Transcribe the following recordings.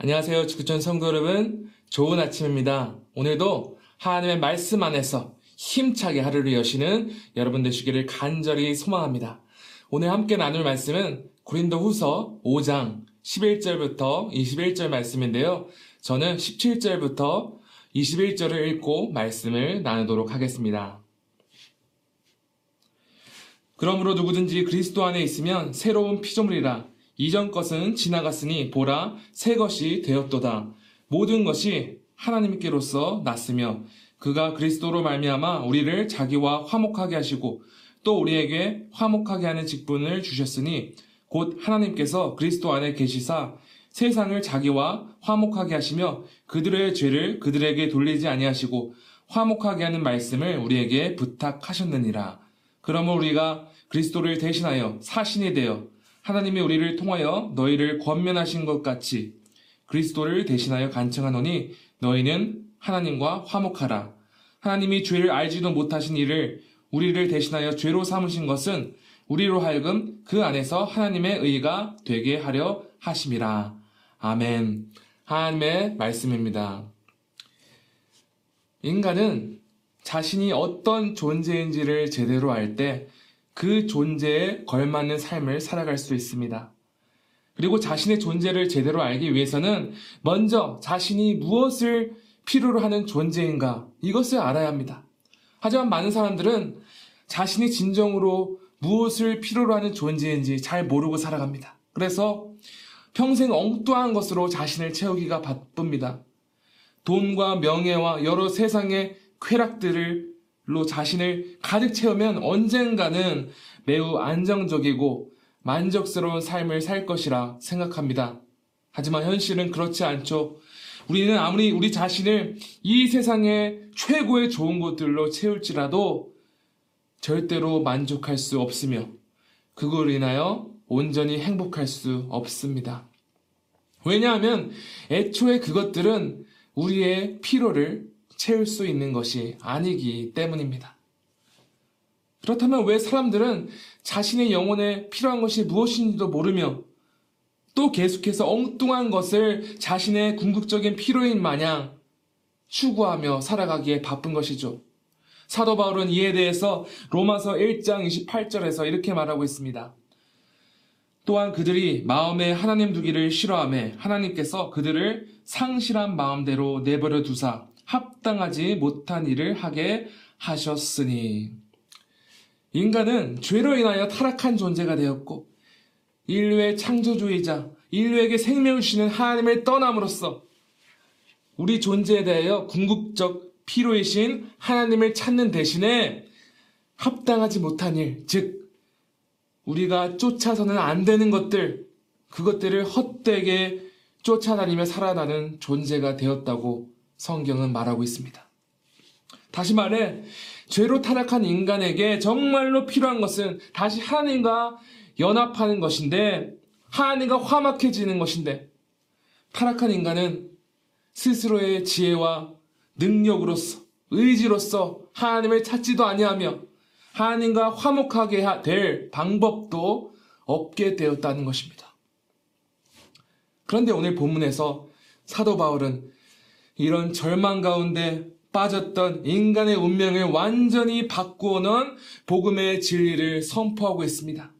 안녕하세요. 지구촌 성도 여러분. 좋은 아침입니다. 오늘도 하나님의 말씀 안에서 힘차게 하루를 여시는 여러분 되시기를 간절히 소망합니다. 오늘 함께 나눌 말씀은 고린도 후서 5장 11절부터 21절 말씀인데요. 저는 17절부터 21절을 읽고 말씀을 나누도록 하겠습니다. 그러므로 누구든지 그리스도 안에 있으면 새로운 피조물이라 이전 것은 지나갔으니 보라 새 것이 되었도다. 모든 것이 하나님께로서 났으며 그가 그리스도로 말미암아 우리를 자기와 화목하게 하시고 또 우리에게 화목하게 하는 직분을 주셨으니 곧 하나님께서 그리스도 안에 계시사 세상을 자기와 화목하게 하시며 그들의 죄를 그들에게 돌리지 아니하시고 화목하게 하는 말씀을 우리에게 부탁하셨느니라. 그러므로 우리가 그리스도를 대신하여 사신이 되어 하나님이 우리를 통하여 너희를 권면하신 것 같이 그리스도를 대신하여 간청하노니 너희는 하나님과 화목하라. 하나님이 죄를 알지도 못하신 이를 우리를 대신하여 죄로 삼으신 것은 우리로 하여금 그 안에서 하나님의 의가 되게 하려 하심이라. 아멘. 하나님의 말씀입니다. 인간은 자신이 어떤 존재인지를 제대로 알 때 그 존재에 걸맞는 삶을 살아갈 수 있습니다. 그리고 자신의 존재를 제대로 알기 위해서는 먼저 자신이 무엇을 필요로 하는 존재인가 이것을 알아야 합니다. 하지만 많은 사람들은 자신이 진정으로 무엇을 필요로 하는 존재인지 잘 모르고 살아갑니다. 그래서 평생 엉뚱한 것으로 자신을 채우기가 바쁩니다. 돈과 명예와 여러 세상의 쾌락들 로 자신을 가득 채우면 언젠가는 매우 안정적이고 만족스러운 삶을 살 것이라 생각합니다. 하지만 현실은 그렇지 않죠. 우리는 아무리 우리 자신을 이 세상의 최고의 좋은 것들로 채울지라도 절대로 만족할 수 없으며 그걸로 인하여 온전히 행복할 수 없습니다. 왜냐하면 애초에 그것들은 우리의 피로를 채울 수 있는 것이 아니기 때문입니다. 그렇다면 왜 사람들은 자신의 영혼에 필요한 것이 무엇인지도 모르며 또 계속해서 엉뚱한 것을 자신의 궁극적인 필요인 마냥 추구하며 살아가기에 바쁜 것이죠. 사도 바울은 이에 대해서 로마서 1장 28절에서 이렇게 말하고 있습니다. 또한 그들이 마음에 하나님 두기를 싫어함에 하나님께서 그들을 상실한 마음대로 내버려 두사 합당하지 못한 일을 하게 하셨으니. 인간은 죄로 인하여 타락한 존재가 되었고 인류의 창조주의자, 인류에게 생명을 주시는 하나님을 떠남으로써 우리 존재에 대하여 궁극적 필요이신 하나님을 찾는 대신에 합당하지 못한 일, 즉 우리가 쫓아서는 안 되는 것들, 그것들을 헛되게 쫓아다니며 살아나는 존재가 되었다고 성경은 말하고 있습니다. 다시 말해, 죄로 타락한 인간에게 정말로 필요한 것은 다시 하나님과 연합하는 것인데, 하나님과 화목해지는 것인데, 타락한 인간은 스스로의 지혜와 능력으로서, 의지로서 하나님을 찾지도 아니하며, 하나님과 화목하게 될 방법도 없게 되었다는 것입니다. 그런데 오늘 본문에서 사도 바울은 이런 절망 가운데 빠졌던 인간의 운명을 완전히 바꾸어 놓은 복음의 진리를 선포하고 있습니다.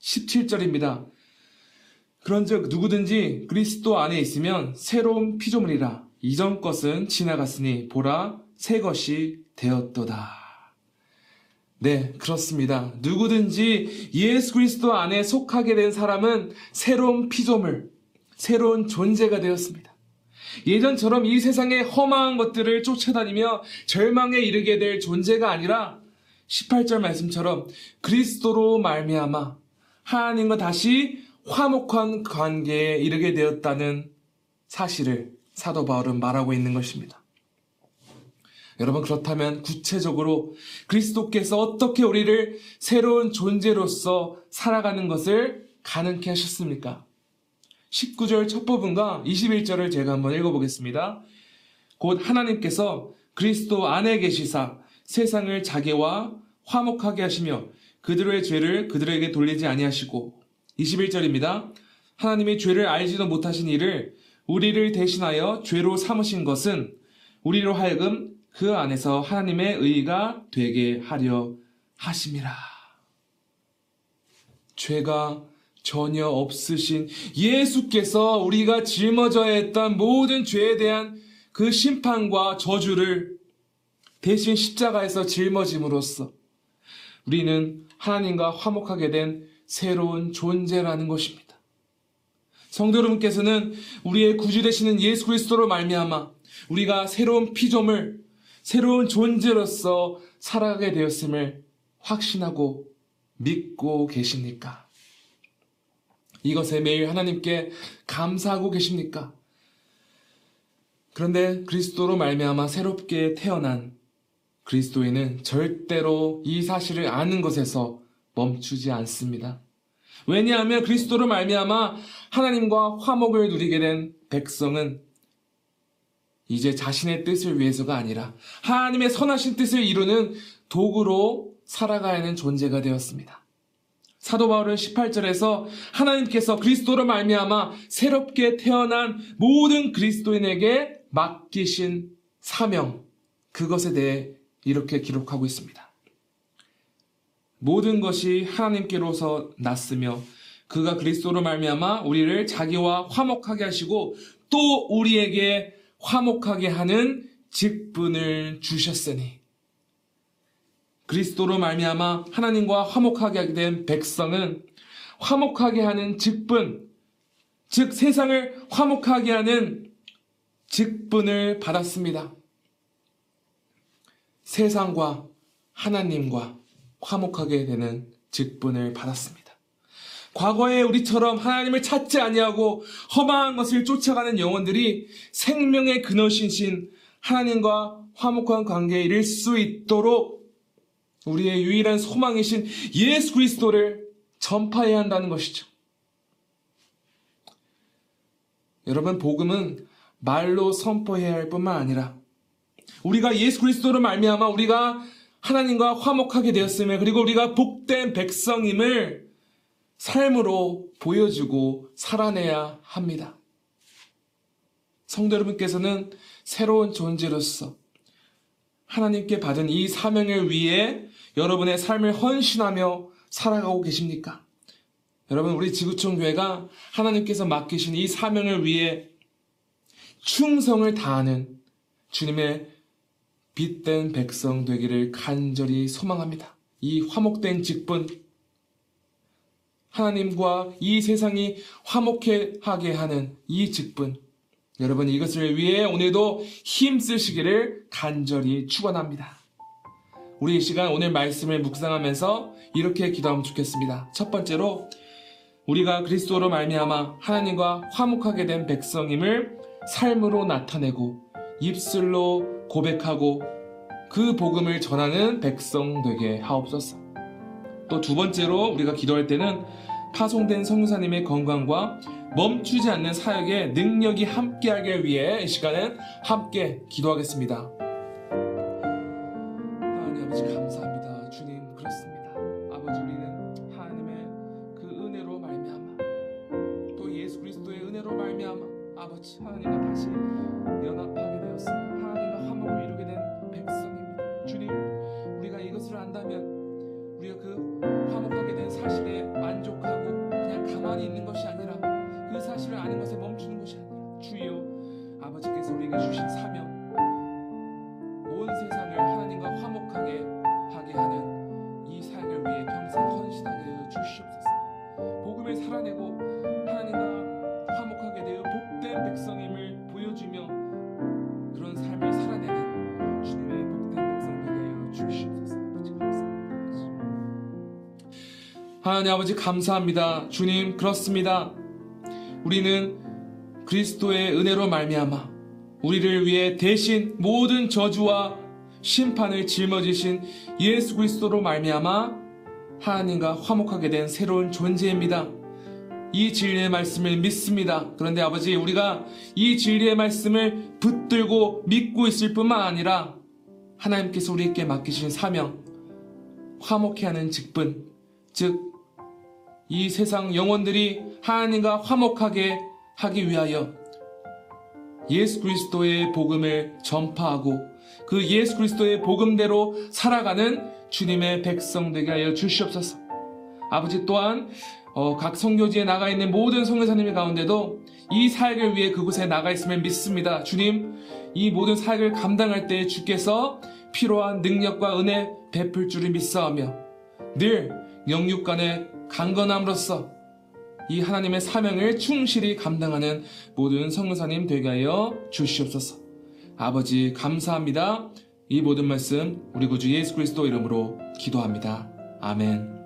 17절입니다. 그런즉 누구든지 그리스도 안에 있으면 새로운 피조물이라 이전 것은 지나갔으니 보라 새 것이 되었도다. 네, 그렇습니다. 누구든지 예수 그리스도 안에 속하게 된 사람은 새로운 피조물, 새로운 존재가 되었습니다. 예전처럼 이 세상의 험한 것들을 쫓아다니며 절망에 이르게 될 존재가 아니라 18절 말씀처럼 그리스도로 말미암아 하나님과 다시 화목한 관계에 이르게 되었다는 사실을 사도 바울은 말하고 있는 것입니다. 여러분 그렇다면 구체적으로 그리스도께서 어떻게 우리를 새로운 존재로서 살아가는 것을 가능케 하셨습니까? 19절 첫 부분과 21절을 제가 한번 읽어보겠습니다. 곧 하나님께서 그리스도 안에 계시사 세상을 자기와 화목하게 하시며 그들의 죄를 그들에게 돌리지 아니하시고 21절입니다. 하나님이 죄를 알지도 못하신 이를 우리를 대신하여 죄로 삼으신 것은 우리로 하여금 그 안에서 하나님의 의가 되게 하려 하심이라. 죄가 전혀 없으신 예수께서 우리가 짊어져야 했던 모든 죄에 대한 그 심판과 저주를 대신 십자가에서 짊어짐으로써 우리는 하나님과 화목하게 된 새로운 존재라는 것입니다. 성도 여러분께서는 우리의 구주 되시는 예수 그리스도로 말미암아 우리가 새로운 피조물, 새로운 존재로서 살아가게 되었음을 확신하고 믿고 계십니까? 이것에 매일 하나님께 감사하고 계십니까? 그런데 그리스도로 말미암아 새롭게 태어난 그리스도인은 절대로 이 사실을 아는 것에서 멈추지 않습니다. 왜냐하면 그리스도로 말미암아 하나님과 화목을 누리게 된 백성은 이제 자신의 뜻을 위해서가 아니라 하나님의 선하신 뜻을 이루는 도구로 살아가야 하는 존재가 되었습니다. 사도 바울은 18절에서 하나님께서 그리스도로 말미암아 새롭게 태어난 모든 그리스도인에게 맡기신 사명 그것에 대해 이렇게 기록하고 있습니다. 모든 것이 하나님께로서 났으며 그가 그리스도로 말미암아 우리를 자기와 화목하게 하시고 또 우리에게 화목하게 하는 직분을 주셨으니 그리스도로 말미암아 하나님과 화목하게 하게 된 백성은 화목하게 하는 직분 즉 세상을 화목하게 하는 직분을 받았습니다. 세상과 하나님과 화목하게 되는 직분을 받았습니다. 과거에 우리처럼 하나님을 찾지 아니하고 허망한 것을 쫓아가는 영혼들이 생명의 근원이신 하나님과 화목한 관계에 이를 수 있도록 우리의 유일한 소망이신 예수 그리스도를 전파해야 한다는 것이죠. 여러분 복음은 말로 선포해야 할 뿐만 아니라 우리가 예수 그리스도로 말미암아 우리가 하나님과 화목하게 되었음을 그리고 우리가 복된 백성임을 삶으로 보여주고 살아내야 합니다. 성도 여러분께서는 새로운 존재로서 하나님께 받은 이 사명을 위해 여러분의 삶을 헌신하며 살아가고 계십니까? 여러분, 우리 지구촌 교회가 하나님께서 맡기신 이 사명을 위해 충성을 다하는 주님의 빛된 백성 되기를 간절히 소망합니다. 이 화목된 직분, 하나님과 이 세상이 화목하게 하는 이 직분, 여러분 이것을 위해 오늘도 힘쓰시기를 간절히 축원합니다. 우리 이 시간 오늘 말씀을 묵상하면서 이렇게 기도하면 좋겠습니다. 첫 번째로 우리가 그리스도로 말미암아 하나님과 화목하게 된 백성임을 삶으로 나타내고 입술로 고백하고 그 복음을 전하는 백성 되게 하옵소서. 또 두 번째로 우리가 기도할 때는 파송된 성사님의 건강과 멈추지 않는 사역에 능력이 함께하길 위해 이 시간엔 함께 기도하겠습니다. 하나님 아버지 감사합니다. 주님 그렇습니다. 아버지 우리는 하나님의 그 은혜로 말미암아 또 예수 그리스도의 은혜로 말미암아 아버지 하나님과 다시 연합하게 되었습니다. 하나님과 화목을 이루게 된 백성입니다. 주님 우리가 이것을 안다면 우리가 그 화목하게 된 사실에 만족하고 가만히 있는 것이 아니라 그 사실을 아는 것에 멈추는 것이 아니라 주여 아버지께서 우리에게 주신 사명 하나님 아버지 감사합니다 주님 그렇습니다 우리는 그리스도의 은혜로 말미암아 우리를 위해 대신 모든 저주와 심판을 짊어지신 예수 그리스도로 말미암아 하나님과 화목하게 된 새로운 존재입니다. 이 진리의 말씀을 믿습니다. 그런데 아버지 우리가 이 진리의 말씀을 붙들고 믿고 있을 뿐만 아니라 하나님께서 우리에게 맡기신 사명 화목해 하는 직분 즉 이 세상 영혼들이 하나님과 화목하게 하기 위하여 예수 그리스도의 복음을 전파하고 그 예수 그리스도의 복음대로 살아가는 주님의 백성 되게 하여 주시옵소서. 아버지 또한 어, 각 성교지에 나가 있는 모든 성교사님의 가운데도 이 사역을 위해 그곳에 나가 있음을 믿습니다. 주님, 이 모든 사역을 감당할 때 주께서 필요한 능력과 은혜 베풀 줄을 믿사오며 늘 영육 간의 강건함으로써 이 하나님의 사명을 충실히 감당하는 모든 성교사님 되게 하여 주시옵소서. 아버지 감사합니다. 이 모든 말씀 우리 구주 예수 그리스도 이름으로 기도합니다. 아멘.